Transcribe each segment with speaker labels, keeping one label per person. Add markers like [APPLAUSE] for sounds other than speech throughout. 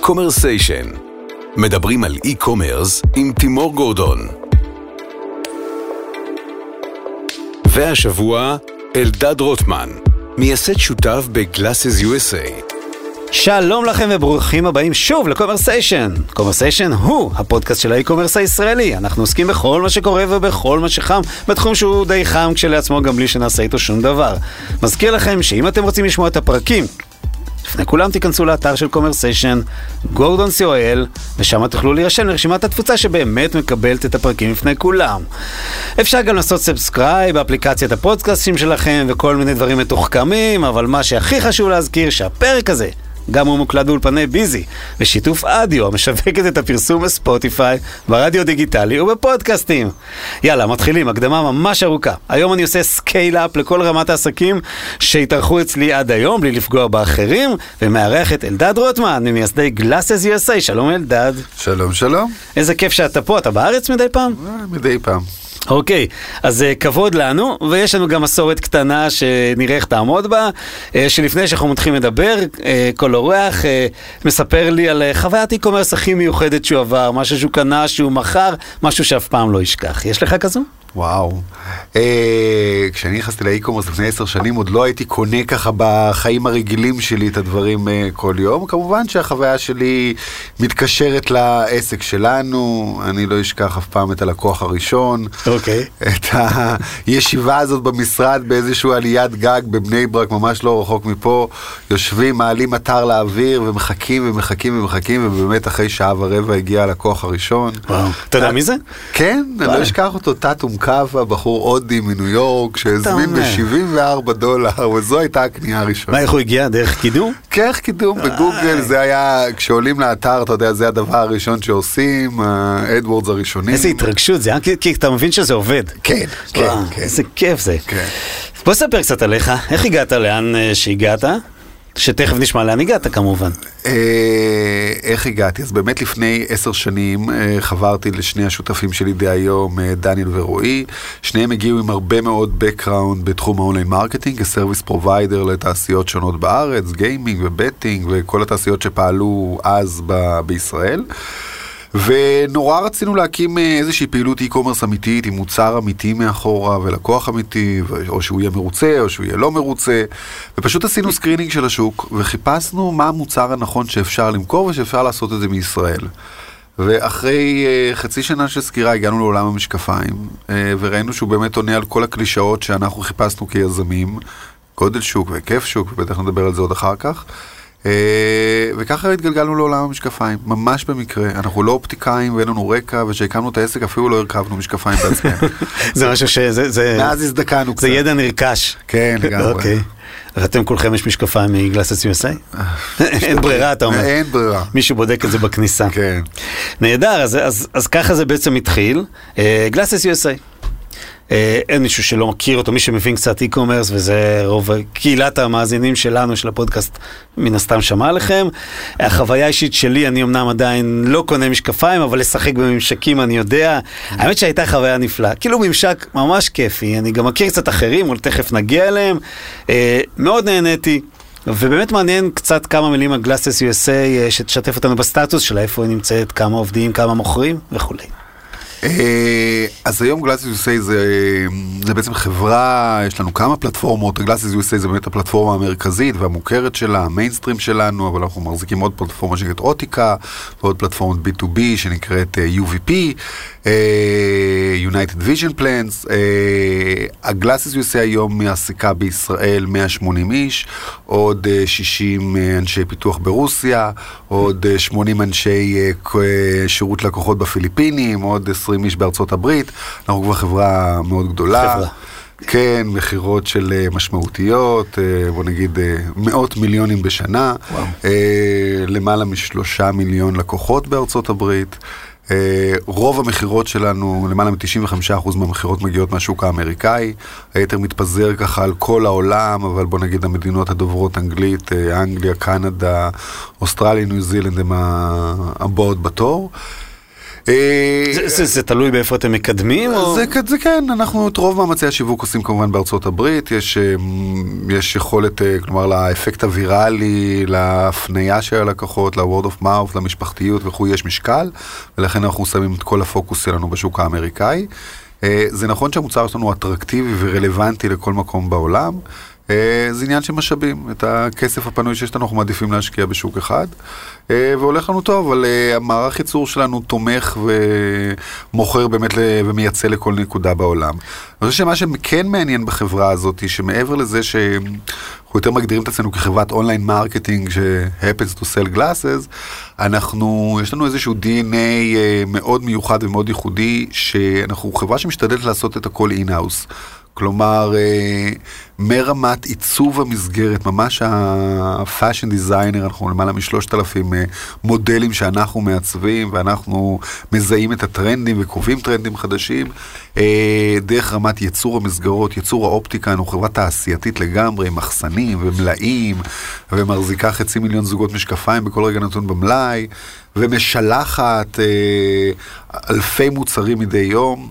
Speaker 1: קומרסיישן. מדברים על e-commerce עם תימור גורדון. והשבוע, אלדד רוטמן, מייסד שותף ב-Glasses USA.
Speaker 2: שלום לכם וברוכים הבאים שוב לקומרסיישן. קומרסיישן הוא הפודקאסט של ה e-commerce הישראלי. אנחנו עוסקים בכל מה שקורה ובכל מה שחם, בתחום שהוא די חם כשלעצמו גם בלי שנעשה איתו שום דבר. מזכיר לכם שאם אתם רוצים לשמוע את הפרקים, לפני כולם תיכנסו לאתר של קומרסיישן, גורדון co.il, ושם תוכלו להירשם לרשימת התפוצה שבאמת מקבלת את הפרקים לפני כולם. אפשר גם לעשות subscribe באפליקציית הפודקאסטים שלכם וכל מיני דברים מתוחכמים, אבל מה שהכי חשוב להזכיר שהפרק הזה גם הוא מוקלט באולפני ביזי, בשיתוף אדיו, המשווקת את הפרסום בספוטיפיי, ברדיו דיגיטלי ובפודקאסטים. יאללה, מתחילים, הקדמה ממש ארוכה. היום אני עושה scale-up לכל רמת העסקים שהתארחו אצלי עד היום, בלי לפגוע באחרים, ומארח את אלדד רוטמן, ממייסדי Glasses USA. שלום אלדד.
Speaker 3: שלום, שלום.
Speaker 2: איזה כיף שאתה פה, אתה בארץ מדי פעם?
Speaker 3: אה, מדי פעם.
Speaker 2: אוקיי, אז uh, כבוד לנו, ויש לנו גם מסורת קטנה שנראה איך תעמוד בה, uh, שלפני שאנחנו מתחילים לדבר, uh, כל אורח מספר לי על חוויית e-commerce הכי מיוחדת שהוא עבר, משהו שהוא קנה, שהוא מכר, משהו שאף פעם לא ישכח. יש לך כזו?
Speaker 3: וואו. אה, כשאני נכנסתי לאי-קומרס לפני עשר שנים עוד לא הייתי קונה ככה בחיים הרגילים שלי את הדברים אה, כל יום. כמובן שהחוויה שלי מתקשרת לעסק שלנו, אני לא אשכח אף פעם את הלקוח הראשון.
Speaker 2: אוקיי.
Speaker 3: את הישיבה הזאת במשרד באיזשהו עליית גג בבני ברק, ממש לא רחוק מפה. יושבים, מעלים אתר לאוויר ומחכים ומחכים ומחכים, ובאמת אחרי שעה ורבע הגיע הלקוח הראשון.
Speaker 2: וואו. אתה יודע מי זה?
Speaker 3: כן, אני לא אשכח אותו, טאטום קאבה, בחור הודי מניו יורק, שהזמין ב-74 דולר, וזו הייתה הקנייה הראשונה.
Speaker 2: מה, איך הוא הגיע? דרך קידום? [LAUGHS]
Speaker 3: דרך קידום בגוגל, זה היה, כשעולים לאתר, אתה יודע, זה הדבר הראשון שעושים, ה AdWords הראשונים.
Speaker 2: איזה התרגשות זה, אה? כי, אתה מבין שזה עובד.
Speaker 3: כן, כן, כן.
Speaker 2: איזה כיף זה.
Speaker 3: כן.
Speaker 2: בוא ספר קצת עליך, איך הגעת לאן אה, שהגעת? שתכף נשמע לאן הגעת כמובן.
Speaker 3: אה, איך הגעתי? אז באמת לפני עשר שנים אה, חברתי לשני השותפים שלי דהיום, אה, דניאל ורועי. שניהם הגיעו עם הרבה מאוד background בתחום ה online marketing, כ service provider לתעשיות שונות בארץ, gaming ו betting וכל התעשיות שפעלו אז ב- בישראל. ונורא רצינו להקים אה, איזושהי פעילות e-commerce אמיתית עם מוצר אמיתי מאחורה ולקוח אמיתי, או שהוא יהיה מרוצה או שהוא יהיה לא מרוצה, ופשוט עשינו screening של השוק וחיפשנו מה המוצר הנכון שאפשר למכור ושאפשר לעשות את זה מישראל. ואחרי uh, חצי שנה של סקירה הגענו לעולם המשקפיים, uh, וראינו שהוא באמת עונה על כל הקלישאות שאנחנו חיפשנו כיזמים, גודל שוק והיקף שוק, ובטח נדבר על זה עוד אחר כך. Uh, וככה התגלגלנו לעולם המשקפיים, ממש במקרה. אנחנו לא אופטיקאים ואין לנו רקע, וכשהקמנו את העסק אפילו לא הרכבנו משקפיים בעצמנו. [LAUGHS]
Speaker 2: זה משהו שזה... זה,
Speaker 3: מאז הזדקנו קצת.
Speaker 2: זה ידע נרכש.
Speaker 3: כן, לגמרי.
Speaker 2: אוקיי. ואתם כולכם יש משקפיים מגלאסס USA? [LAUGHS] אין ברירה, אתה אומר.
Speaker 3: אין ברירה.
Speaker 2: מישהו בודק את זה בכניסה.
Speaker 3: כן.
Speaker 2: נהדר, אז, אז, אז ככה זה בעצם התחיל. גלאסס USA. אה, אין מישהו שלא מכיר אותו, מי שמבין קצת e-commerce, וזה רוב קהילת המאזינים שלנו, של הפודקאסט, מן הסתם שמע עליכם. החוויה האישית שלי, אני אמנם עדיין לא קונה משקפיים, אבל לשחק בממשקים אני יודע. האמת שהייתה חוויה נפלאה. כאילו ממשק ממש כיפי, אני גם מכיר קצת אחרים, אבל תכף נגיע אליהם. אה, מאוד נהניתי. ובאמת מעניין קצת כמה מילים על גלאסס USA, אה, שתשתף אותנו בסטטוס שלה, איפה היא נמצאת, כמה עובדים, כמה מוכרים וכולי.
Speaker 3: אה, אז היום גלאסיס USA זה, זה בעצם חברה, יש לנו כמה פלטפורמות, גלאסיס USA זה באמת הפלטפורמה המרכזית והמוכרת שלה, המיינסטרים שלנו, אבל אנחנו מחזיקים עוד פלטפורמה שנקראת אוטיקה, ועוד פלטפורמת B2B שנקראת אה, UVP, אה, United Vision Plans. הגלאסיס USA היום מעסיקה בישראל 180 איש, עוד 60 אנשי פיתוח ברוסיה, עוד 80 אנשי שירות לקוחות בפיליפינים, עוד 20 איש בארצות הברית, אנחנו כבר חברה מאוד גדולה.
Speaker 2: חברה.
Speaker 3: כן, מכירות של uh, משמעותיות, uh, בוא נגיד uh, מאות מיליונים בשנה,
Speaker 2: וואו.
Speaker 3: למעלה משלושה מיליון לקוחות בארצות הברית. רוב המכירות שלנו, למעלה מ-95% מהמכירות מגיעות מהשוק האמריקאי, היתר מתפזר ככה על כל העולם, אבל בוא נגיד המדינות הדוברות אנגלית, אנגליה, קנדה, אוסטרליה, ניו זילנד הם הבאות בתור. אה,
Speaker 2: זה- זה זה תלוי באיפה אתם מקדמים? או-
Speaker 3: זה, זה כן, אנחנו את רוב מאמצי השיווק עושים כמובן בארצות הברית, יש, אה, יש יכולת, אה, כלומר לאפקט הוויראלי, להפניה של הלקוחות, ל-word of mouth, למשפחתיות וכו', יש משקל, ולכן אנחנו שמים את כל הפוקוס שלנו בשוק האמריקאי. זה נכון שהמוצר שלנו אטרקטיבי ורלוונטי לכל מקום בעולם. אה, זה עניין של משאבים, את הכסף הפנוי שיש לנו אנחנו מעדיפים להשקיע בשוק אחד אה, והולך לנו טוב, אבל אה, המערך ייצור שלנו תומך ומוכר באמת ומייצא לכל נקודה בעולם. אני חושב שמה שכן מעניין בחברה הזאת, שמעבר לזה שאנחנו יותר מגדירים את עצמנו כחברת online marketing ש-happens to sell glasses, אנחנו, יש לנו איזשהו DNA מאוד מיוחד ומאוד ייחודי, שאנחנו חברה שמשתדלת לעשות את הכל in-house. כלומר, אה, מרמת עיצוב המסגרת, ממש ה fashion designer, אנחנו למעלה משלושת אלפים אה, מודלים שאנחנו מעצבים, ואנחנו מזהים את הטרנדים וקובעים טרנדים חדשים, אה, דרך רמת ייצור המסגרות, ייצור האופטיקה, אנחנו חברה תעשייתית לגמרי, עם מחסנים ומלאים, ומחזיקה חצי מיליון זוגות משקפיים בכל רגע נתון במלאי, ומשלחת אה, אלפי מוצרים מדי יום.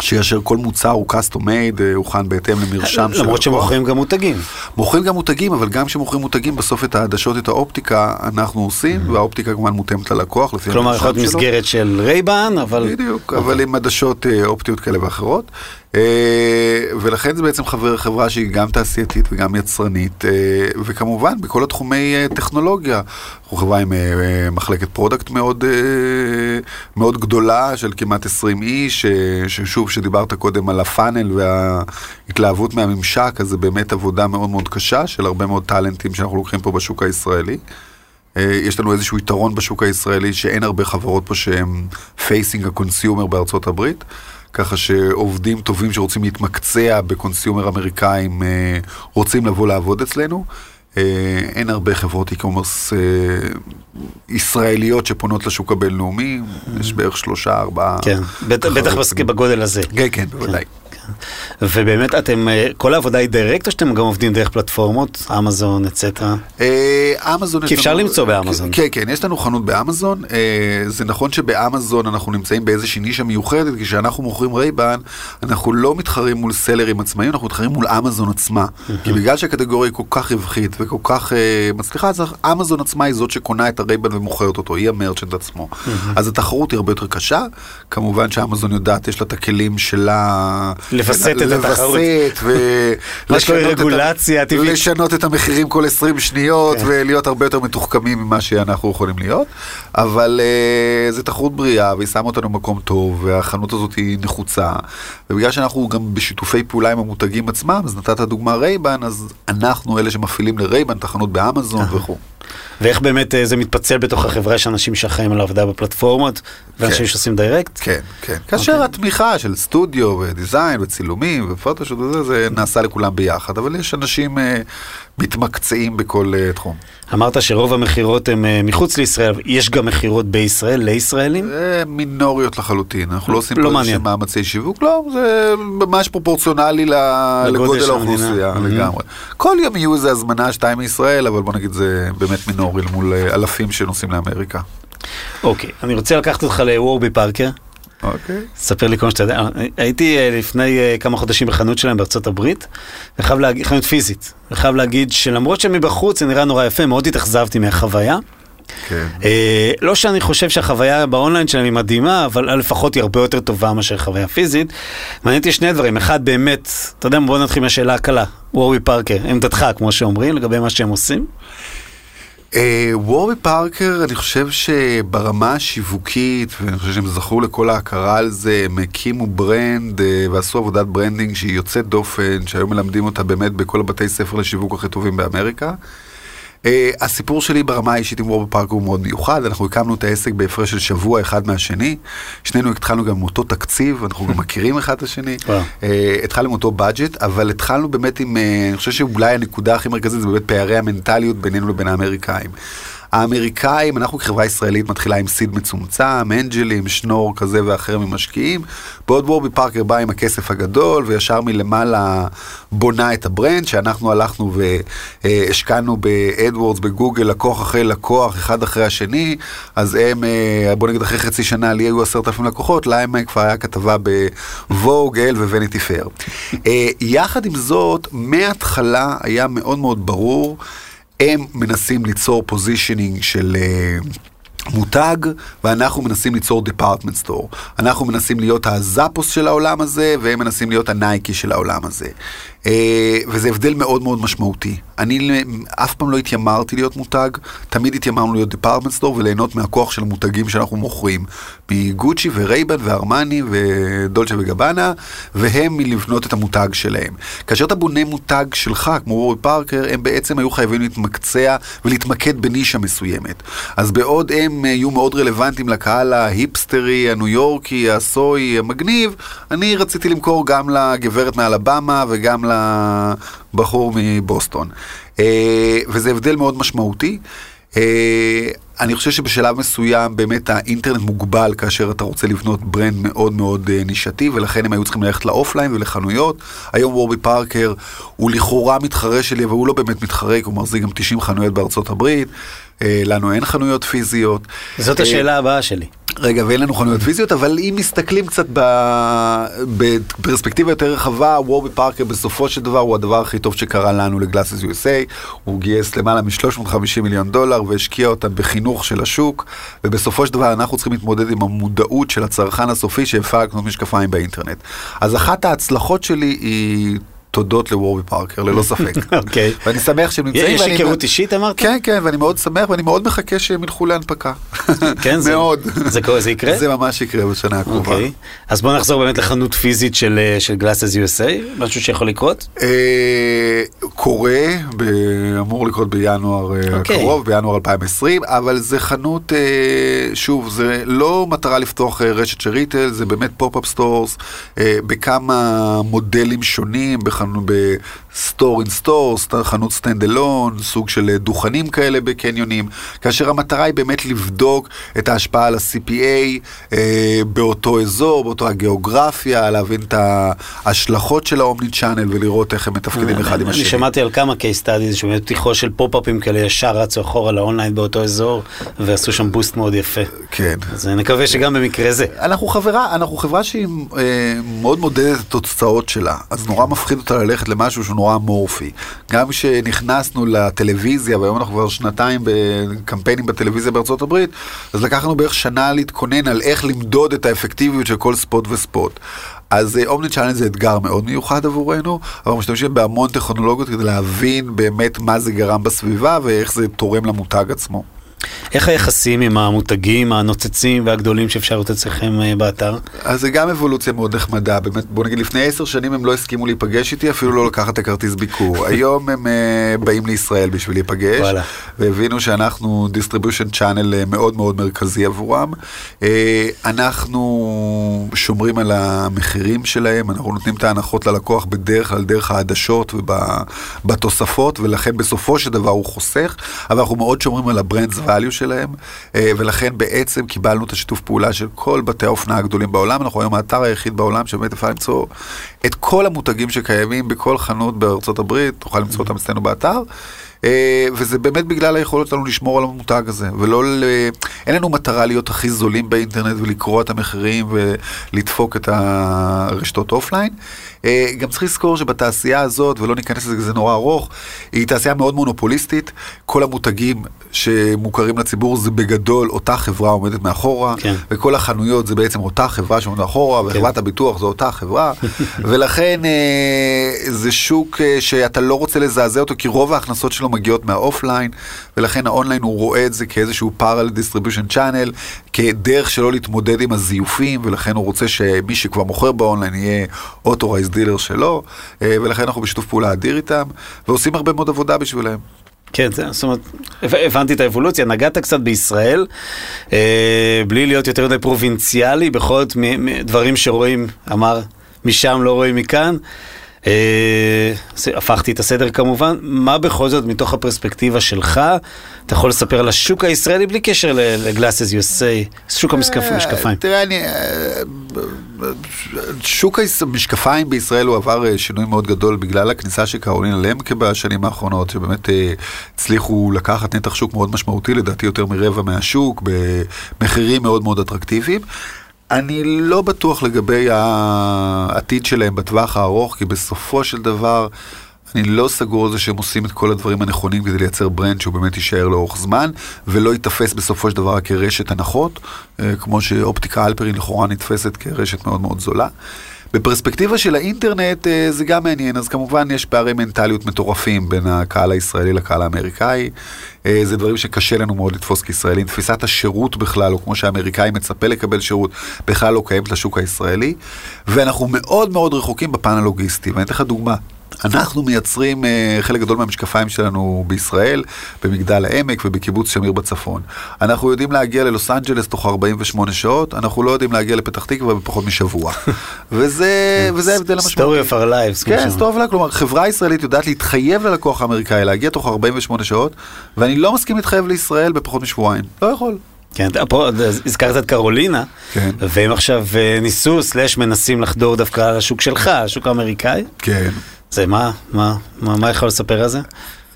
Speaker 3: שיאשר כל מוצר הוא custom made, אה, הוכן בהתאם למרשם של
Speaker 2: למרות. שמוכרים גם מותגים.
Speaker 3: מוכרים גם מותגים, אבל גם כשמוכרים מותגים, בסוף את העדשות, את האופטיקה, אנחנו עושים, והאופטיקה כמובן מותאמת ללקוח, לפי
Speaker 2: כלומר, יכול להיות. מסגרת של רייבן, אבל...
Speaker 3: בדיוק, אבל עם עדשות אה, אופטיות כאלה ואחרות. אה, ולכן זה בעצם חבר, חברה שהיא גם תעשייתית וגם יצרנית, אה, וכמובן בכל התחומי אה, טכנולוגיה. אנחנו חברה עם מחלקת product מאוד, מאוד גדולה של כמעט 20 איש, ששוב, שדיברת קודם על הפאנל וההתלהבות מהממשק, אז זה באמת עבודה מאוד מאוד קשה של הרבה מאוד טאלנטים שאנחנו לוקחים פה בשוק הישראלי. יש לנו איזשהו יתרון בשוק הישראלי שאין הרבה חברות פה שהם facing ה consumer בארצות הברית. ככה שעובדים טובים שרוצים להתמקצע ב consumer אמריקאים אה, רוצים לבוא לעבוד אצלנו. אה, אין הרבה חברות e-commerce אה, ישראליות שפונות לשוק הבינלאומי, יש בערך שלושה, ארבעה.
Speaker 2: כן, בטח- בגודל הזה.
Speaker 3: כן, כן, בוודאי.
Speaker 2: ובאמת אתם, אה, כל העבודה היא דירקט או שאתם גם עובדים דרך פלטפורמות, אמזון, אצטרה?
Speaker 3: אמזון...
Speaker 2: כי אפשר למצוא באמזון.
Speaker 3: כן, כן, יש לנו חנות באמזון. אה, זה נכון שבאמזון אנחנו נמצאים באיזושהי נישה מיוחדת, כשאנחנו מוכרים רייבן, אנחנו לא מתחרים מול סלרים עצמאיים, אנחנו מתחרים מול אמזון עצמה. כי בגלל שהקטגוריה היא כל כך רווחית וכל כך אה, מצליחה, אז אמזון עצמה היא זאת שקונה את הרייבן ומוכרת אותו, היא המרצ'נט עצמו. אז התחרות היא הרבה יותר קשה. כמובן שאמזון יודעת, יש לה את הכלים שלה...
Speaker 2: לווסת את התחרות.
Speaker 3: לווסת ו... [LAUGHS] לשנות את
Speaker 2: רגולציה טבעית.
Speaker 3: לשנות את המחירים כל 20 שניות
Speaker 2: כן.
Speaker 3: ולהיות הרבה יותר מתוחכמים ממה שאנחנו יכולים להיות. אבל uh, זו תחרות בריאה והיא שמה אותנו במקום טוב והחנות הזאת היא נחוצה. ובגלל שאנחנו גם בשיתופי פעולה עם המותגים עצמם, אז נתת דוגמה Ray-Ban, אז אנחנו אלה שמפעילים ל Ray-Ban את החנות באמזון וכו'.
Speaker 2: ואיך באמת אה, זה מתפצל בתוך החברה, יש אנשים שאחראים על העבודה בפלטפורמות, ואנשים
Speaker 3: כן.
Speaker 2: שעושים direct?
Speaker 3: כן, כן. כאשר התמיכה של סטודיו ו design וצילומים ו photoshoot וזה, זה נעשה לכולם ביחד, אבל יש אנשים אה, מתמקצעים בכל אה, תחום.
Speaker 2: אמרת שרוב המכירות הן אה, מחוץ לישראל, יש גם מכירות בישראל לישראלים?
Speaker 3: זה מינוריות לחלוטין, אנחנו לא עושים
Speaker 2: לא
Speaker 3: פה. איזשהם מאמצי שיווק, לא, זה ממש פרופורציונלי
Speaker 2: לגודל
Speaker 3: האוכלוסייה
Speaker 2: המדינה.
Speaker 3: לגמרי. כל יום יהיו איזה הזמנה שתיים מישראל, אבל בוא נגיד זה באמת מינורי מול אה, אלפים שנוסעים לאמריקה.
Speaker 2: אוקיי, אני רוצה לקחת אותך לוורבי פארקר.
Speaker 3: אוקיי.
Speaker 2: ספר לי כל מה שאתה יודע. הייתי אה, לפני אה, כמה חודשים בחנות שלהם בארצות הברית, וחייב להגיד, חנות פיזית, וחייב להגיד שלמרות שמבחוץ זה נראה נורא יפה, מאוד התאכזבתי מהחוויה.
Speaker 3: כן.
Speaker 2: אה, לא שאני חושב שהחוויה באונליין שלהם היא מדהימה, אבל לפחות היא הרבה יותר טובה מאשר חוויה פיזית. מעניין אותי שני דברים, אחד באמת, אתה יודע, בוא נתחיל מהשאלה הקלה, Warby Parker, עמדתך, כמו שאומרים, לגבי מה שהם עושים.
Speaker 3: אה, Warby Parker, אני חושב שברמה השיווקית, ואני חושב שהם זכו לכל ההכרה על זה, הם הקימו brand אה, ועשו עבודת branding שהיא יוצאת דופן, שהיום מלמדים אותה באמת בכל הבתי ספר לשיווק הכי טובים באמריקה. Uh, הסיפור שלי ברמה האישית עם וורי פארקר הוא מאוד מיוחד, אנחנו הקמנו את העסק בהפרש של שבוע אחד מהשני, שנינו התחלנו גם עם אותו תקציב, אנחנו גם [LAUGHS] מכירים אחד את השני, uh, התחלנו עם אותו בדג'ט, אבל התחלנו באמת עם, uh, אני חושב שאולי הנקודה הכי מרכזית זה באמת פערי המנטליות בינינו לבין האמריקאים. האמריקאים, אנחנו כחברה ישראלית מתחילה עם סיד מצומצם, אנג'לים, שנור כזה ואחר ממשקיעים, בעוד וורבי פארקר בא עם הכסף הגדול וישר מלמעלה בונה את ה brand, שאנחנו הלכנו והשקענו ב AdWords, בגוגל, לקוח אחרי לקוח, אחד אחרי השני, אז הם, אה, בוא נגיד אחרי חצי שנה, לי היו עשרת אלפים לקוחות, להם כבר היה כתבה ב Vogue, או ל Vanity Fair. אה, יחד עם זאת, מההתחלה היה מאוד מאוד ברור, הם מנסים ליצור positioning של... אה, מותג, ואנחנו מנסים ליצור department store. אנחנו מנסים להיות ה Zappos של העולם הזה, והם מנסים להיות ה Nike של העולם הזה. אה, וזה הבדל מאוד מאוד משמעותי. אני אף פעם לא התיימרתי להיות מותג, תמיד התיימרנו להיות department store וליהנות מהכוח של המותגים שאנחנו מוכרים. מגוצ'י ורייבן וארמני ודולצ'ה וגבנה, והם מלבנות את המותג שלהם. כאשר אתה בונה מותג שלך, כמו Warby Parker, הם בעצם היו חייבים להתמקצע ולהתמקד בנישה מסוימת. אז בעוד הם יהיו מאוד רלוונטיים לקהל ההיפסטרי, הניו יורקי, הסוי, המגניב, אני רציתי למכור גם לגברת מאלבמה וגם לבחור מבוסטון. אה, וזה הבדל מאוד משמעותי. אה, אני חושב שבשלב מסוים באמת האינטרנט מוגבל כאשר אתה רוצה לבנות brand מאוד מאוד אה, נישתי ולכן הם היו צריכים ללכת ל offline ולחנויות. היום Warby Parker הוא לכאורה מתחרה שלי אבל הוא לא באמת מתחרה, כי הוא מחזיק גם 90 חנויות בארצות הברית. לנו אין חנויות פיזיות.
Speaker 2: זאת השאלה הבאה שלי.
Speaker 3: רגע, ואין לנו חנויות פיזיות, אבל אם מסתכלים קצת בפרספקטיבה יותר רחבה, וורבי פארקר בסופו של דבר הוא הדבר הכי טוב שקרה לנו לגלאסס USA. הוא גייס למעלה מ-350 מיליון דולר והשקיע אותם בחינוך של השוק, ובסופו של דבר אנחנו צריכים להתמודד עם המודעות של הצרכן הסופי שאפשר לקנות משקפיים באינטרנט. אז אחת ההצלחות שלי היא... תודות לוורובי פארקר, ללא ספק. [LAUGHS]
Speaker 2: אוקיי.
Speaker 3: ואני שמח שהם נמצאים.
Speaker 2: יש היכרות אישית אמרת?
Speaker 3: כן, כן, ואני מאוד שמח ואני מאוד מחכה שהם ילכו להנפקה. [LAUGHS]
Speaker 2: כן, זה
Speaker 3: מאוד.
Speaker 2: זה יקרה?
Speaker 3: זה ממש יקרה בשנה הקרובה.
Speaker 2: אוקיי. אז בוא נחזור באמת לחנות פיזית של אה, Glasses USA, משהו שיכול לקרות?
Speaker 3: אה, קורה, אמור לקרות בינואר אה, אוקיי. הקרוב, בינואר 2020, אבל זה חנות, שוב, זה לא מטרה לפתוח רשת של retail, זה באמת pop-up stores, בכמה מודלים שונים, חנות ב store in store, חנות stand alone, סוג של דוכנים כאלה בקניונים, כאשר המטרה היא באמת לבדוק את ההשפעה על ה-CPA אה, באותו אזור, באותו הגיאוגרפיה, להבין את ההשלכות של האומני צ'אנל ולראות איך הם מתפקדים
Speaker 2: אה,
Speaker 3: אחד עם השני.
Speaker 2: אני שמעתי על כמה case studies שבאמת פתיחו של פופ-אפים כאלה ישר רצו אחורה לאונליין באותו אזור ועשו שם בוסט מאוד יפה.
Speaker 3: כן.
Speaker 2: אז אני מקווה שגם במקרה זה.
Speaker 3: אנחנו חברה, אנחנו חברה שהיא אה, מאוד מודדת את התוצאות שלה, אז נורא מפחיד אותה ללכת למשהו שהוא נורא אמורפי. גם כשנכנסנו לטלוויזיה, והיום אנחנו כבר שנתיים בקמפיינים בטלוויזיה בארצות הברית, אז לקחנו בערך שנה להתכונן על איך למדוד את האפקטיביות של כל ספוט וספוט. אז אומני אה, צ'אנל זה אתגר מאוד מיוחד עבורנו, אבל משתמשים בהמון טכנולוגיות כדי להבין באמת מה זה גרם בסביבה ואיך זה תורם למותג עצמו.
Speaker 2: איך היחסים עם המותגים הנוצצים והגדולים שאפשר לראות אצלכם אה, באתר?
Speaker 3: אז זה גם אבולוציה מאוד נחמדה, באמת, בוא נגיד לפני עשר שנים הם לא הסכימו להיפגש איתי, אפילו לא לקחת את הכרטיס ביקור. [LAUGHS] היום הם uh, באים לישראל בשביל להיפגש, וואלה. והבינו שאנחנו distribution channel אה, מאוד מאוד מרכזי עבורם. Uh, אנחנו שומרים על המחירים שלהם, אנחנו נותנים את ההנחות ללקוח בדרך כלל דרך העדשות ובתוספות, ולכן בסופו של דבר הוא חוסך, אבל אנחנו מאוד שומרים על הברנדס value שלהם, אה, ולכן בעצם קיבלנו את השיתוף פעולה של כל בתי האופנה הגדולים בעולם. אנחנו היום האתר היחיד בעולם שבאמת אפשר למצוא את כל המותגים שקיימים בכל חנות בארצות הברית, תוכל למצוא אותם אצלנו באתר. אה, וזה באמת בגלל היכולת שלנו לשמור על המותג הזה, ולא, ל... אין לנו מטרה להיות הכי זולים באינטרנט ולקרוע את המחירים ולדפוק את הרשתות אופליין. אה, גם צריך לזכור שבתעשייה הזאת, ולא ניכנס לזה כי זה נורא ארוך, היא תעשייה מאוד מונופוליסטית. כל המותגים שמוכרים לציבור זה בגדול אותה חברה עומדת מאחורה, כן. וכל החנויות זה בעצם אותה חברה שעומדת מאחורה, וחברת כן. הביטוח זו אותה חברה, [LAUGHS] ולכן אה, זה שוק שאתה לא רוצה לזעזע אותו, כי רוב ההכנסות שלו מגיעות מהאופליין, ולכן האונליין הוא רואה את זה כאיזשהו parallel distribution channel, כדרך שלא להתמודד עם הזיופים, ולכן הוא רוצה שמי שכבר מוכר באונליין יהיה authorized dealer שלו, אה, ולכן אנחנו בשיתוף פעולה אדיר איתם, ועושים הרבה מאוד עבודה בשבילם.
Speaker 2: כן, זאת אומרת, הבנתי את האבולוציה, נגעת קצת בישראל, אה, בלי להיות יותר מדי פרובינציאלי, בכל זאת דברים שרואים, אמר, משם לא רואים מכאן. אה, הפכתי את הסדר כמובן, מה בכל זאת מתוך הפרספקטיבה שלך, אתה יכול לספר על השוק הישראלי בלי קשר לגלאסס USA, שוק המשקפ- המשקפיים.
Speaker 3: תראה, אני... אה, שוק המשקפיים בישראל הוא עבר אה, שינוי מאוד גדול בגלל הכניסה של קרולינה למקה בשנים האחרונות, שבאמת אה, הצליחו לקחת נתח שוק מאוד משמעותי, לדעתי יותר מרבע מהשוק, במחירים מאוד מאוד אטרקטיביים. אני לא בטוח לגבי העתיד שלהם בטווח הארוך, כי בסופו של דבר... אני לא סגור על זה שהם עושים את כל הדברים הנכונים כדי לייצר ברנד שהוא באמת יישאר לאורך זמן, ולא ייתפס בסופו של דבר כרשת הנחות, אה, כמו שאופטיקה אלפרין לכאורה נתפסת כרשת מאוד מאוד זולה. בפרספקטיבה של האינטרנט אה, זה גם מעניין, אז כמובן יש פערי מנטליות מטורפים בין הקהל הישראלי לקהל האמריקאי. אה, זה דברים שקשה לנו מאוד לתפוס כישראלים. תפיסת השירות בכלל, או כמו שהאמריקאי מצפה לקבל שירות, בכלל לא קיימת לשוק הישראלי. ואנחנו מאוד מאוד רחוקים בפן הלוגיסטי, ואני אתן לך דוגמה. אנחנו מייצרים uh, חלק גדול מהמשקפיים שלנו בישראל, במגדל העמק ובקיבוץ שמיר בצפון. אנחנו יודעים להגיע ללוס אנג'לס תוך 48 שעות, אנחנו לא יודעים להגיע לפתח תקווה בפחות משבוע. [LAUGHS] וזה, ההבדל המשמעותי.
Speaker 2: Story of our lives.
Speaker 3: כן,
Speaker 2: שאומרים.
Speaker 3: Story of כלומר חברה ישראלית יודעת להתחייב ללקוח האמריקאי להגיע תוך 48 שעות, ואני לא מסכים להתחייב לישראל בפחות משבועיים. לא יכול.
Speaker 2: כן, פה הזכרת את קרולינה,
Speaker 3: כן.
Speaker 2: והם עכשיו אה, ניסו, סלאש מנסים לחדור דווקא לשוק שלך, השוק האמריקאי.
Speaker 3: כן.
Speaker 2: זה מה, מה, מה, מה יכול לספר על זה?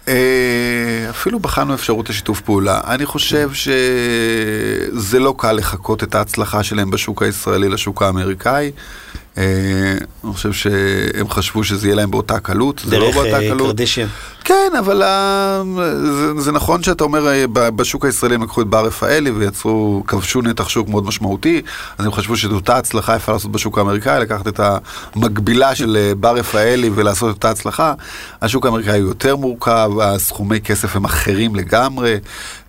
Speaker 3: אה, אפילו בחנו אפשרות לשיתוף פעולה. אני חושב שזה לא קל לחקות את ההצלחה שלהם בשוק הישראלי לשוק האמריקאי. אה, אני חושב שהם חשבו שזה יהיה להם באותה קלות, זה לא
Speaker 2: דרך
Speaker 3: באותה
Speaker 2: אה,
Speaker 3: קלות.
Speaker 2: קרדישן.
Speaker 3: כן, אבל אה, זה, זה נכון שאתה אומר, בשוק הישראלי הם לקחו את בר רפאלי ויצרו, כבשו נתח שוק מאוד משמעותי, אז הם חשבו שאת אותה הצלחה אפשר לעשות בשוק האמריקאי, לקחת את המקבילה של בר רפאלי ולעשות את אותה הצלחה. השוק האמריקאי הוא יותר מורכב, הסכומי כסף הם אחרים לגמרי,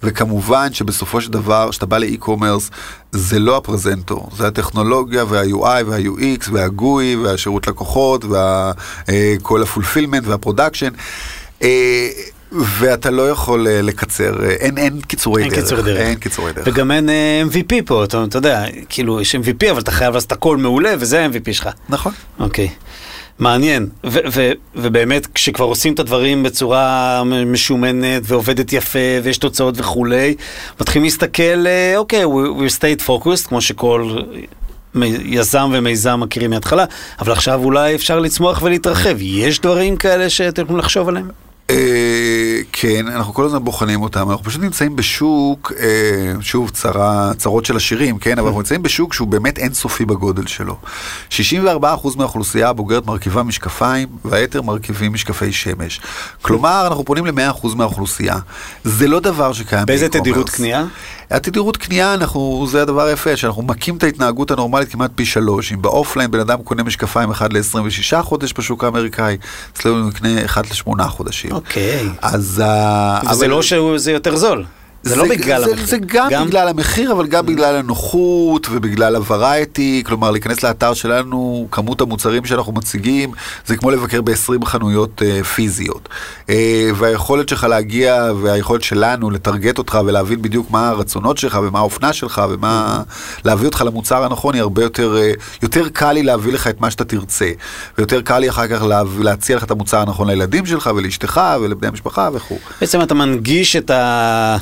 Speaker 3: וכמובן שבסופו של דבר, כשאתה בא ל e-commerce, זה לא הפרזנטור, זה הטכנולוגיה וה-UI וה-UX וה-GUI והשירות לקוחות וכל ה fulfillment וה production. ואתה לא יכול אה, לקצר, אה, אין, אין קיצורי
Speaker 2: אין
Speaker 3: דרך.
Speaker 2: קיצורי דרך.
Speaker 3: אין קיצורי דרך.
Speaker 2: וגם אין אה, MVP פה, אתה, אתה יודע, כאילו יש MVP אבל אתה חייב לעשות הכל מעולה וזה ה-MVP שלך.
Speaker 3: נכון.
Speaker 2: אוקיי. מעניין, ו- ו- ובאמת כשכבר עושים את הדברים בצורה משומנת ועובדת יפה ויש תוצאות וכולי, מתחילים להסתכל, אה, אוקיי, we, we stayed focused, כמו שכל יזם ומיזם מכירים מההתחלה, אבל עכשיו אולי אפשר לצמוח ולהתרחב. יש דברים כאלה שאתם יכולים לחשוב עליהם?
Speaker 3: אה, כן, אנחנו כל הזמן בוחנים אותם, אנחנו פשוט נמצאים בשוק, אה, שוב, צרה, צרות של עשירים, כן, אבל אנחנו נמצאים בשוק שהוא באמת אינסופי בגודל שלו. 64% מהאוכלוסייה הבוגרת מרכיבה משקפיים, והיתר מרכיבים משקפי שמש. כלומר, אנחנו פונים ל-100% מהאוכלוסייה. זה לא דבר שקיים
Speaker 2: באיזה. תדירות קנייה?
Speaker 3: התדירות קנייה, אנחנו, זה הדבר היפה, שאנחנו מכים את ההתנהגות הנורמלית כמעט פי שלוש. אם באופליין בן אדם קונה משקפיים אחד ל-26 חודש בשוק האמריקאי, אצלנו הוא יקנה אחד לשמונה חודשים.
Speaker 2: אוקיי.
Speaker 3: אז...
Speaker 2: וזה
Speaker 3: אבל-
Speaker 2: לא שזה יותר זול. זה לא בגלל
Speaker 3: זה,
Speaker 2: המחיר.
Speaker 3: זה גם, בגלל המחיר, אבל גם בגלל הנוחות ובגלל הוורייטי, כלומר להיכנס לאתר שלנו, כמות המוצרים שאנחנו מציגים, זה כמו לבקר ב-20 חנויות uh, פיזיות. Uh, והיכולת שלך להגיע, והיכולת שלנו לטרגט אותך ולהבין בדיוק מה הרצונות שלך ומה האופנה שלך ומה... להביא אותך למוצר הנכון היא הרבה יותר, uh, יותר קל לי להביא לך את מה שאתה תרצה. ויותר קל לי אחר כך לה, להציע לך את המוצר הנכון לילדים שלך ולאשתך ולבני המשפחה וכו'.
Speaker 2: בעצם אתה מנגיש את ה...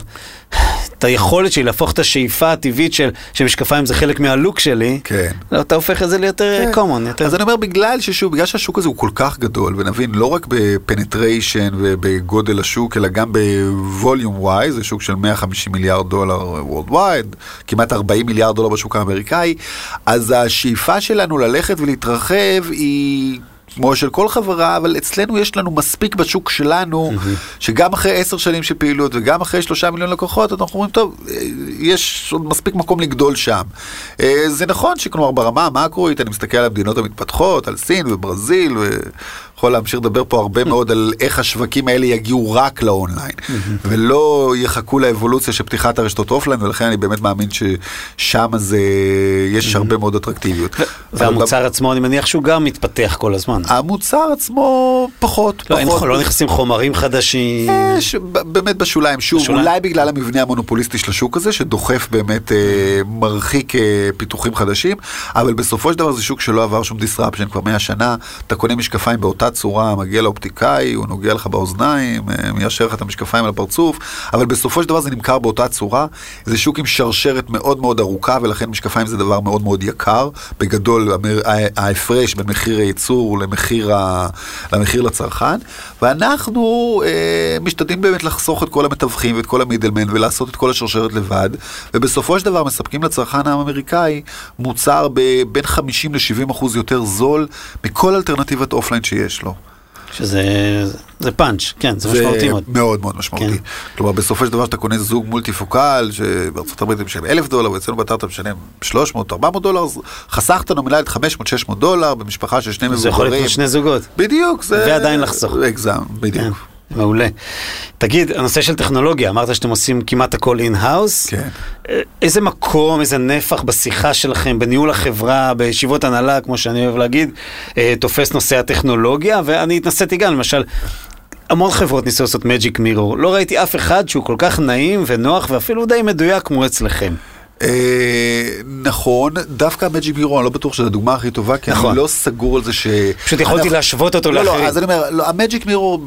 Speaker 2: את היכולת שלי להפוך את השאיפה הטבעית של שמשקפיים זה חלק מהלוק שלי,
Speaker 3: כן.
Speaker 2: לא, אתה הופך את זה ליותר
Speaker 3: כן.
Speaker 2: common, יותר...
Speaker 3: אז אני אומר, בגלל ששוב, בגלל שהשוק הזה הוא כל כך גדול, ונבין, לא רק ב penetration ובגודל השוק, אלא גם ב volume-wise, זה שוק של 150 מיליארד דולר worldwide, כמעט 40 מיליארד דולר בשוק האמריקאי, אז השאיפה שלנו ללכת ולהתרחב היא... כמו של כל חברה, אבל אצלנו יש לנו מספיק בשוק שלנו, שגם אחרי עשר שנים של פעילות וגם אחרי שלושה מיליון לקוחות, אנחנו אומרים, טוב, אה, יש עוד מספיק מקום לגדול שם. אה, זה נכון שכלומר ברמה המקרואית, אני מסתכל על המדינות המתפתחות, על סין וברזיל, ויכול להמשיך לדבר פה הרבה מאוד על איך השווקים האלה יגיעו רק לאונליין, ולא יחכו לאבולוציה של פתיחת הרשתות אופליין, ולכן אני באמת מאמין ששם זה, יש הרבה מאוד אטרקטיביות.
Speaker 2: והמוצר עצמו, אני מניח שהוא גם מתפתח כל הזמן.
Speaker 3: המוצר עצמו פחות,
Speaker 2: לא,
Speaker 3: פחות.
Speaker 2: לא נכנסים חומרים חדשים.
Speaker 3: באמת בשוליים, שוב. אולי בגלל המבנה המונופוליסטי של השוק הזה, שדוחף באמת, אה, מרחיק אה, פיתוחים חדשים, אבל בסופו של דבר זה שוק שלא עבר שום disruption כבר 100 שנה, אתה קונה משקפיים באותה צורה, מגיע לאופטיקאי, הוא נוגע לך באוזניים, אה, מיישר לך את המשקפיים על הפרצוף, אבל בסופו של דבר זה נמכר באותה צורה. זה שוק עם שרשרת מאוד מאוד ארוכה, ולכן משקפיים זה דבר מאוד מאוד יקר. בגדול, ההפרש בין מחיר הייצור למחיר, ה... למחיר לצרכן, ואנחנו אה, משתדלים באמת לחסוך את כל המתווכים ואת כל ה middleman ולעשות את כל השרשרת לבד, ובסופו של דבר מספקים לצרכן האמריקאי מוצר בין 50 ל-70 אחוז יותר זול מכל אלטרנטיבת אופליין שיש לו.
Speaker 2: שזה זה פאנץ', כן, זה, זה משמעותי מאוד.
Speaker 3: מאוד מאוד משמעותי. כן. כלומר, בסופו של דבר שאתה קונה זוג מולטיפוקל, שבארצות הברית הם משלם אלף דולר, ואצלנו באתר אתה משלם 300, 400 דולר, אז חסכת נומינלית 500-600 דולר במשפחה של שני מבוגרים.
Speaker 2: זה יכול להיות שני זוגות.
Speaker 3: בדיוק. זה...
Speaker 2: ועדיין לחסוך.
Speaker 3: eye exam, בדיוק. כן.
Speaker 2: מעולה. תגיד, הנושא של טכנולוגיה, אמרת שאתם עושים כמעט הכל in-house.
Speaker 3: כן.
Speaker 2: איזה מקום, איזה נפח בשיחה שלכם, בניהול החברה, בישיבות הנהלה, כמו שאני אוהב להגיד, אה, תופס נושא הטכנולוגיה, ואני התנסיתי גם, למשל, המון חברות ניסו לעשות מג'יק מירור, לא ראיתי אף אחד שהוא כל כך נעים ונוח ואפילו די מדויק כמו אצלכם.
Speaker 3: אה, נכון, דווקא המג'יק מירו, אני לא בטוח שזו הדוגמה הכי טובה, כי נכון. אני לא סגור על זה ש...
Speaker 2: פשוט יכולתי להשוות אותו
Speaker 3: לאחרים. לא, לא, אז אני אומר, לא, המג'יק מירו,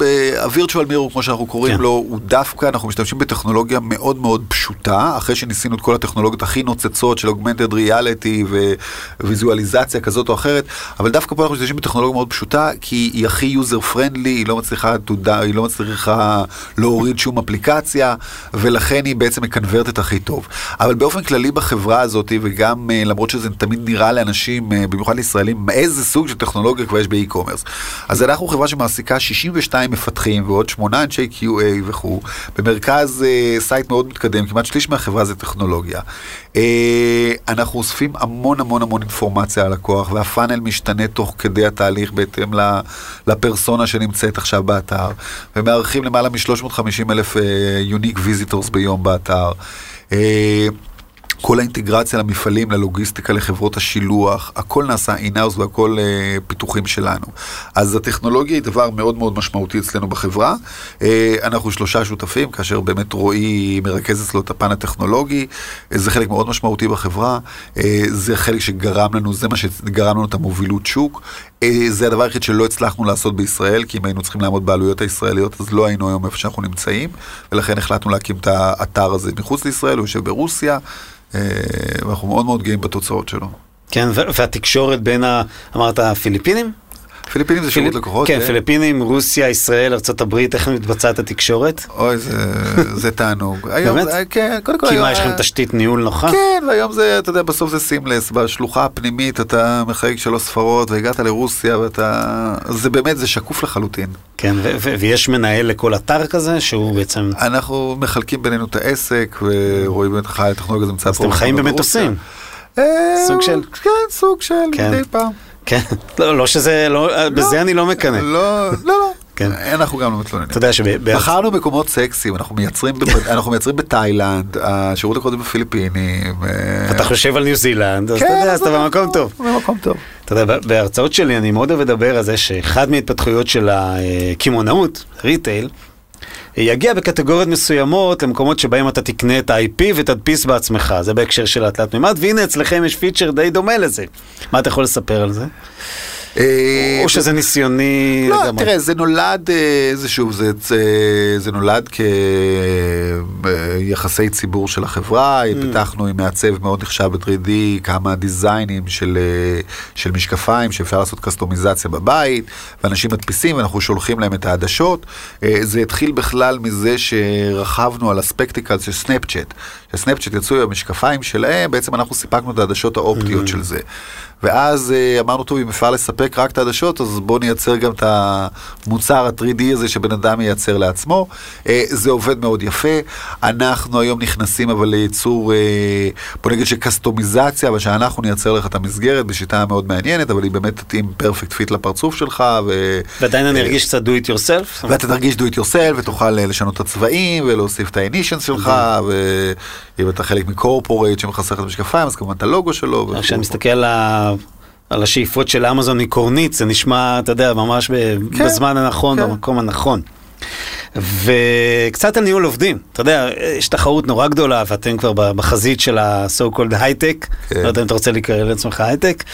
Speaker 3: הווירטואל מירו, כמו שאנחנו קוראים כן. לו, הוא דווקא, אנחנו משתמשים בטכנולוגיה מאוד מאוד פשוטה, אחרי שניסינו את כל הטכנולוגיות הכי נוצצות של אוגמנטד ריאליטי וויזואליזציה כזאת או אחרת, אבל דווקא פה אנחנו משתמשים בטכנולוגיה מאוד פשוטה, כי היא הכי user friendly, היא לא מצליחה תודה, היא לא מצליחה להוריד שום אפליקציה, ולכן היא בעצם מקנוורטת הכי טוב. אבל באופן כללי, כללי בחברה הזאת, וגם אה, למרות שזה תמיד נראה לאנשים, אה, במיוחד לישראלים, איזה סוג של טכנולוגיה כבר יש ב e-commerce. אז אנחנו חברה שמעסיקה 62 מפתחים ועוד 8 אנשי QA וכו', במרכז אה, site מאוד מתקדם, כמעט שליש מהחברה זה טכנולוגיה. אנחנו אוספים המון המון המון אינפורמציה על לקוח, והפאנל משתנה תוך כדי התהליך בהתאם לפרסונה שנמצאת עכשיו באתר, ומארחים למעלה מ-350 אלף unique visitors ביום באתר. כל האינטגרציה למפעלים, ללוגיסטיקה, לחברות השילוח, הכל נעשה in-house והכל אה, פיתוחים שלנו. אז הטכנולוגיה היא דבר מאוד מאוד משמעותי אצלנו בחברה. אה, אנחנו שלושה שותפים, כאשר באמת רועי מרכז אצלו את הפן הטכנולוגי, אה, זה חלק מאוד משמעותי בחברה, אה, זה חלק שגרם לנו, זה מה שגרם לנו את המובילות שוק. אה, זה הדבר היחיד שלא הצלחנו לעשות בישראל, כי אם היינו צריכים לעמוד בעלויות הישראליות, אז לא היינו היום איפה שאנחנו נמצאים, ולכן החלטנו להקים את האתר הזה מחוץ לישראל, הוא יושב ברוסיה. אה, ואנחנו מאוד מאוד גאים בתוצאות שלו.
Speaker 2: כן, והתקשורת בין. אמרת, הפיליפינים?
Speaker 3: פיליפינים זה שירות לקוחות.
Speaker 2: כן, כן, פיליפינים, רוסיה, ישראל, ארה"ב, איך מתבצעת התקשורת?
Speaker 3: אוי, זה [LAUGHS] תענוג.
Speaker 2: באמת? אה, כן, קודם כל... כי מה, יש לכם תשתית ניהול נוחה?
Speaker 3: כן, והיום זה, אתה יודע, בסוף זה סימלס, בשלוחה הפנימית אתה מחייג שלוש ספרות, והגעת לרוסיה, ואתה... זה באמת, זה שקוף לחלוטין.
Speaker 2: כן, ויש מנהל לכל אתר כזה, שהוא בעצם...
Speaker 3: אנחנו מחלקים בינינו את העסק, ורואים באמת איך הטכנולוגיה זה נמצא פה.
Speaker 2: אז אתם חיים במטוסים.
Speaker 3: אה, סוג של... כן, סוג של כן. מדי פעם.
Speaker 2: כן, לא, לא שזה, לא, לא, בזה אני לא מקנא.
Speaker 3: לא, לא, לא. כן. אנחנו גם לא מתלוננים.
Speaker 2: אתה יודע שבארצ...
Speaker 3: בחרנו מקומות סקסיים, אנחנו מייצרים, [LAUGHS] אנחנו מייצרים בתאילנד, השירות לקוחות בפיליפינים.
Speaker 2: אתה חושב על ניו זילנד, אז אתה יודע, אז אתה במקום טוב.
Speaker 3: במקום טוב.
Speaker 2: אתה יודע, בהרצאות שלי אני מאוד אוהב לדבר על זה שאחד מההתפתחויות של הקמעונאות, retail, יגיע בקטגוריות מסוימות למקומות שבהם אתה תקנה את ה-IP ותדפיס בעצמך, זה בהקשר של התלת מימד, והנה אצלכם יש פיצ'ר די דומה לזה. מה אתה יכול לספר על זה? אה, או שזה ניסיוני
Speaker 3: לא, לגמרי? לא, תראה, זה נולד, אה, זה זה, זה, נולד כיחסי ציבור של החברה, mm. פתחנו עם מעצב מאוד נחשב ב-3D, כמה דיזיינים של, אה, של משקפיים שאפשר לעשות קסטומיזציה בבית, ואנשים מדפיסים ואנחנו שולחים להם את העדשות. זה התחיל בכלל מזה שרכבנו על הספקטיקל של סנאפצ'אט. שסנאפצ'אט יצאו עם המשקפיים שלהם, בעצם אנחנו סיפקנו את העדשות האופטיות mm. של זה. ואז אה, אמרנו, טוב, אם אפשר לספק רק את העדשות, אז בואו נייצר גם את המוצר ה-3D הזה שבן אדם ייצר לעצמו. אה, זה עובד מאוד יפה. אנחנו היום נכנסים אבל לייצור, אה, בוא נגיד שקסטומיזציה, אבל שאנחנו נייצר לך את המסגרת בשיטה מאוד מעניינת, אבל היא באמת תתאים perfect fit לפרצוף שלך. ו...
Speaker 2: ועדיין אני ארגיש קצת do it yourself.
Speaker 3: ואתה תרגיש do it yourself, ותוכל לשנות את הצבעים, ולהוסיף את ה initials שלך, ואם אתה חלק מקורפורייט שמחסך את המשקפיים, אז כמובן את הלוגו שלו.
Speaker 2: כשאני מסתכל על על השאיפות של אמזון מקורנית, זה נשמע, אתה יודע, ממש כן, בזמן הנכון, כן. במקום הנכון. וקצת על ניהול עובדים. אתה יודע, יש תחרות נורא גדולה, ואתם כבר בחזית של ה-so called הייטק.
Speaker 3: כן.
Speaker 2: לא יודע אם אתה רוצה לקרוא לעצמך הייטק.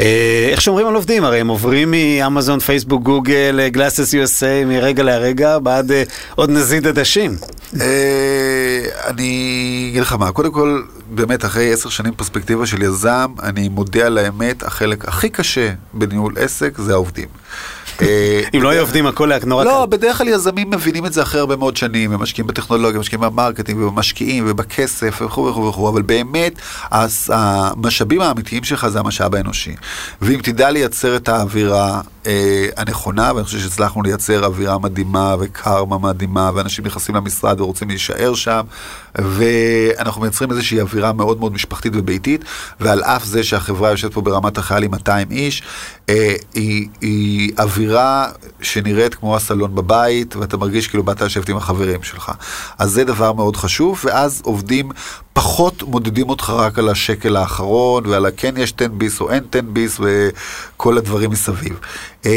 Speaker 2: אה, איך שומרים על עובדים? הרי הם עוברים מאמזון, פייסבוק, גוגל, גלאסס USA, מרגע לרגע, בעד אה, עוד נזיד עדשים.
Speaker 3: אה, אני אגיד לך מה, קודם כל, באמת אחרי עשר שנים פרספקטיבה של יזם, אני מודה על האמת, החלק הכי קשה בניהול עסק זה העובדים. אה,
Speaker 2: אם לא היו עובדים הכל היה נורא
Speaker 3: לא,
Speaker 2: קל.
Speaker 3: בדרך כלל יזמים מבינים את זה אחרי הרבה מאוד שנים, הם משקיעים בטכנולוגיה, משקיעים ב marketing ובמשקיעים ובכסף וכו' וכו' וכו', אבל באמת המשאבים האמיתיים שלך זה המשאב האנושי. ואם תדע לייצר את האווירה אה, הנכונה, ואני חושב שהצלחנו לייצר אווירה מדהימה וקרמה מדהימה, ואנשים נכנסים למשרד ורוצים להישאר שם, ואנחנו מייצרים איזושהי אווירה מאוד מאוד משפחתית וביתית, ועל אף זה שהחברה יושבת פה ברמת החייל עם 200 איש, אה, היא, היא אווירה שנראית כמו הסלון בבית, ואתה מרגיש כאילו באת לשבת עם החברים שלך. אז זה דבר מאוד חשוב, ואז עובדים פחות מודדים אותך רק על השקל האחרון, ועל הכן יש 10 ביס או אין 10 ביס, וכל הדברים מסביב. אה,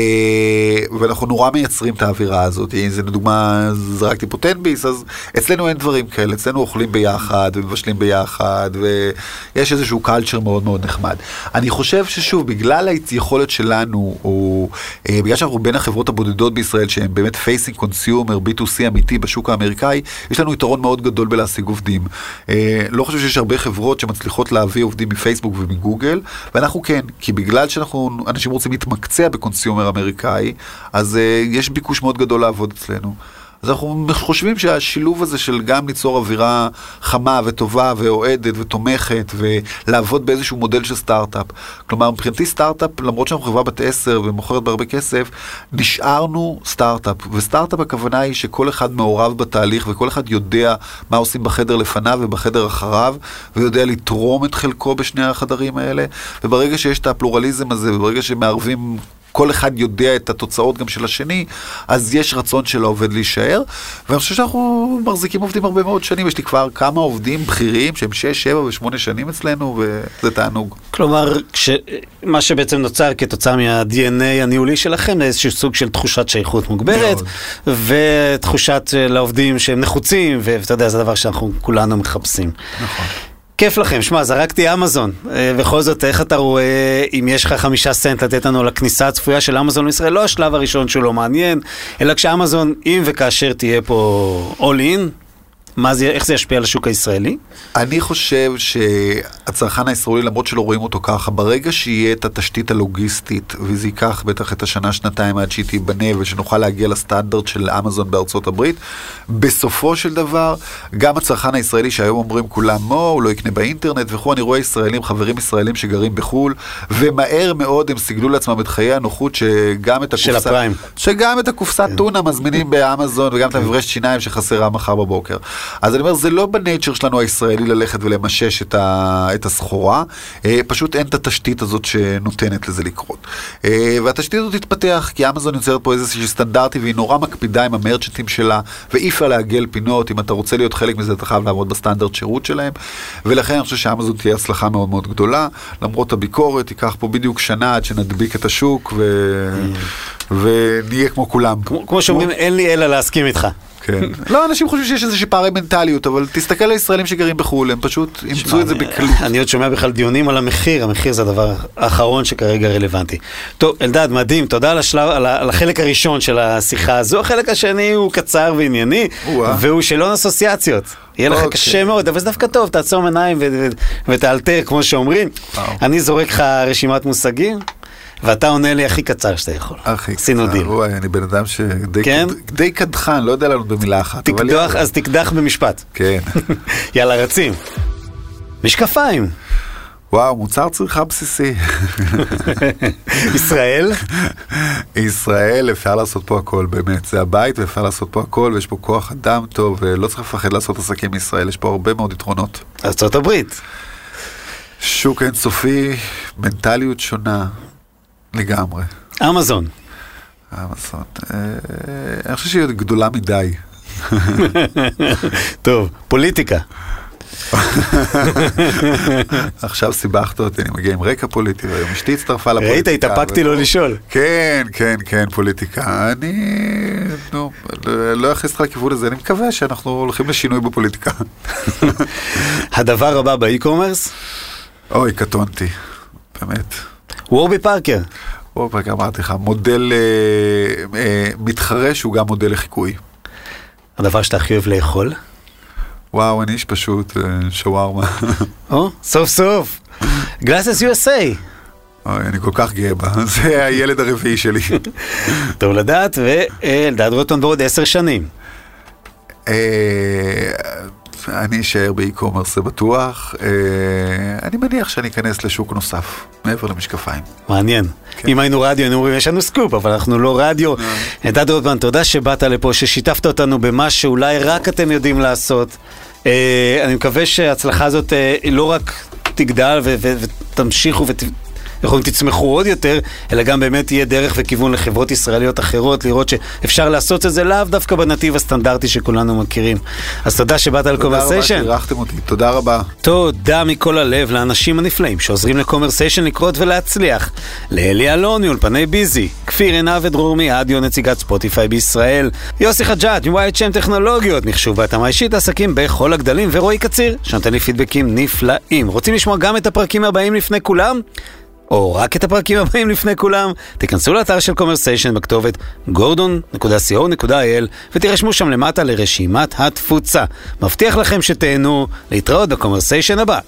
Speaker 3: ואנחנו נורא מייצרים את האווירה הזאת. אם זה לדוגמה, זרקתי פה 10 ביס, אז אצלנו אין דברים כאלה, אצלנו אוכלים ביחד ומבשלים ביחד, ויש איזשהו culture מאוד מאוד נחמד. אני חושב ששוב, בגלל היכולת שלנו, או אה, בגלל שאנחנו בין החברות הבודדות בישראל שהן באמת facing consumer, B2C אמיתי בשוק האמריקאי, יש לנו יתרון מאוד גדול בלהשיג עובדים. אה, לא חושב שיש הרבה חברות שמצליחות להביא עובדים מפייסבוק ומגוגל, ואנחנו כן, כי בגלל שאנחנו, אנשים רוצים להתמקצע ב consumer אמריקאי, אז אה, יש ביקוש מאוד גדול לעבוד אצלנו. אז אנחנו חושבים שהשילוב הזה של גם ליצור אווירה חמה וטובה ואוהדת ותומכת ולעבוד באיזשהו מודל של סטארט-אפ. כלומר, מבחינתי סטארט-אפ, למרות שאנחנו חברה בת עשר ומוכרת בהרבה כסף, נשארנו סטארט-אפ. וסטארט-אפ הכוונה היא שכל אחד מעורב בתהליך וכל אחד יודע מה עושים בחדר לפניו ובחדר אחריו, ויודע לתרום את חלקו בשני החדרים האלה. וברגע שיש את הפלורליזם הזה, וברגע שמערבים כל אחד יודע את התוצאות גם של השני, אז יש רצון של העובד להישאר. ואני חושב שאנחנו מחזיקים עובדים הרבה מאוד שנים, יש לי כבר כמה עובדים בכירים שהם 6, 7 ו-8 שנים אצלנו, וזה תענוג.
Speaker 2: כלומר, כש... מה שבעצם נוצר כתוצאה מה-DNA הניהולי שלכם, זה איזשהו סוג של תחושת שייכות מוגברת,
Speaker 3: מאוד.
Speaker 2: ותחושת אה, לעובדים שהם נחוצים, ואתה יודע, זה דבר שאנחנו כולנו מחפשים.
Speaker 3: נכון.
Speaker 2: כיף לכם, שמע, זרקתי אמזון. אה, בכל זאת, איך אתה רואה, אם יש לך חמישה סנט לתת לנו לכניסה הצפויה של אמזון לישראל, לא השלב הראשון שהוא לא מעניין, אלא כשאמזון, אם וכאשר תהיה פה all in, מה זה, איך זה ישפיע על השוק הישראלי?
Speaker 3: אני חושב שהצרכן הישראלי, למרות שלא רואים אותו ככה, ברגע שיהיה את התשתית הלוגיסטית, וזה ייקח בטח את השנה-שנתיים עד שהיא תיבנה, ושנוכל להגיע לסטנדרט של אמזון בארצות הברית, בסופו של דבר, גם הצרכן הישראלי שהיום אומרים כולם, מו, הוא לא יקנה באינטרנט וכו', אני רואה ישראלים, חברים ישראלים שגרים בחו"ל, ומהר מאוד הם סיגלו לעצמם את חיי הנוחות שגם את
Speaker 2: של
Speaker 3: הקופסה...
Speaker 2: הפריים.
Speaker 3: שגם את הקופסת טונה מזמינים באמזון וגם את המברשת שיניים שחסרה מחר בבוקר. אז אני אומר, זה לא בנייצ'ר שלנו הישראלי ללכת ולמשש את, ה, את הסחורה, אה, פשוט אין את התשתית הזאת שנותנת לזה לקרות. אה, והתשתית הזאת תתפתח, כי אמזון יוצרת פה איזושהי סטנדרטי והיא נורא מקפידה עם המרצ'נטים שלה, ואי אפשר לעגל פינות, אם אתה רוצה להיות חלק מזה אתה חייב לעמוד בסטנדרט שירות שלהם, ולכן אני חושב שאמזון תהיה הצלחה מאוד מאוד גדולה, למרות הביקורת, ייקח פה בדיוק שנה עד שנדביק את השוק ו... ונהיה כמו כולם.
Speaker 2: כמו, כמו שאומרים, אין לי אלא להסכים איתך.
Speaker 3: כן. לא, אנשים חושבים שיש איזושהי פערי מנטליות, אבל תסתכל על ישראלים שגרים בחו"ל, הם פשוט אימצו את זה בקלות.
Speaker 2: אני עוד שומע בכלל דיונים על המחיר, המחיר זה הדבר האחרון שכרגע רלוונטי. טוב, אלדד, מדהים, תודה על, השלב, על, על החלק הראשון של השיחה הזו, החלק השני הוא קצר וענייני. והוא שאלון אסוציאציות. יהיה לך
Speaker 3: אוקיי.
Speaker 2: קשה מאוד, אבל זה דווקא טוב, תעצום עיניים ותאלתר, כמו שאומרים. אני זורק לך רשימת מושגים, ואתה עונה לי הכי קצר שאתה יכול.
Speaker 3: הכי
Speaker 2: עשינו
Speaker 3: קצר.
Speaker 2: דיל.
Speaker 3: וואי, אני בן אדם שדי
Speaker 2: כן?
Speaker 3: קד- די קדחן, לא יודע לענות במילה אחת. יאללה.
Speaker 2: אז תקדח במשפט.
Speaker 3: כן. [LAUGHS]
Speaker 2: יאללה, רצים. משקפיים.
Speaker 3: וואו, מוצר צריכה בסיסי. [LAUGHS]
Speaker 2: ישראל? [LAUGHS]
Speaker 3: ישראל, אפשר לעשות פה הכל, באמת. זה הבית ואפשר לעשות פה הכל, ויש פה כוח אדם טוב, ולא צריך לפחד לעשות עסקים מישראל, יש פה הרבה מאוד יתרונות.
Speaker 2: ארצות הברית.
Speaker 3: שוק אינסופי, מנטליות שונה לגמרי.
Speaker 2: אמזון.
Speaker 3: אמזון, אה, אני חושב שהיא גדולה מדי. [LAUGHS]
Speaker 2: טוב, פוליטיקה. [LAUGHS]
Speaker 3: עכשיו סיבכת אותי, אני מגיע עם רקע פוליטי, והיום אשתי הצטרפה לפוליטיקה.
Speaker 2: ראית, התאפקתי לא לשאול.
Speaker 3: כן, כן, כן, פוליטיקה. אני, נו, לא אכניס אותך לכיוון הזה, אני מקווה שאנחנו הולכים לשינוי בפוליטיקה. [LAUGHS]
Speaker 2: הדבר הבא ב e-commerce?
Speaker 3: אוי, קטונתי, באמת.
Speaker 2: Warby Parker.
Speaker 3: Warby Parker, אמרתי לך, מודל אה, אה, מתחרה שהוא גם מודל לחיקוי.
Speaker 2: הדבר שאתה הכי אוהב לאכול?
Speaker 3: וואו, אני איש פשוט, אה, שווארמה.
Speaker 2: או, סוף סוף. Glasses USA.
Speaker 3: אוי, אני כל כך גאה בה, [LAUGHS] זה הילד הרביעי שלי. [LAUGHS]
Speaker 2: טוב לדעת, ואלדד רוטמן בעוד עשר שנים.
Speaker 3: אה, אני אשאר ב e-commerce, זה בטוח. אה, אני מניח שאני אכנס לשוק נוסף, מעבר למשקפיים.
Speaker 2: מעניין. כן. אם היינו רדיו, היינו אומרים, יש לנו סקופ, אבל אנחנו לא רדיו. אלדד רוטמן, תודה שבאת לפה, ששיתפת אותנו במה שאולי רק אתם יודעים לעשות. אה, אני מקווה שההצלחה הזאת לא רק תגדל ותמשיך ות... אומרים, תצמחו עוד יותר, אלא גם באמת יהיה דרך וכיוון לחברות ישראליות אחרות, לראות שאפשר לעשות את זה לאו דווקא בנתיב הסטנדרטי שכולנו מכירים. אז תודה שבאת לקומרסיישן. תודה
Speaker 3: רבה שאירחתם אותי, תודה רבה.
Speaker 2: תודה מכל הלב לאנשים הנפלאים שעוזרים לקומרסיישן לקרות ולהצליח. לאלי אלון מאולפני ביזי, כפיר עינב ודרור אדיו נציגת ספוטיפיי בישראל, יוסי חג'אג' שם טכנולוגיות, מחשוב והתאמה אישית עסקים בכל הגדלים, ורועי קציר, שנותן לי פידבקים נפלאים. רוצים לשמוע גם את הפרקים הבאים לפני כולם? או רק את הפרקים הבאים לפני כולם, תיכנסו לאתר של קומרסיישן בכתובת gordon.co.il ותירשמו שם למטה לרשימת התפוצה. מבטיח לכם שתהנו להתראות בקומרסיישן הבא.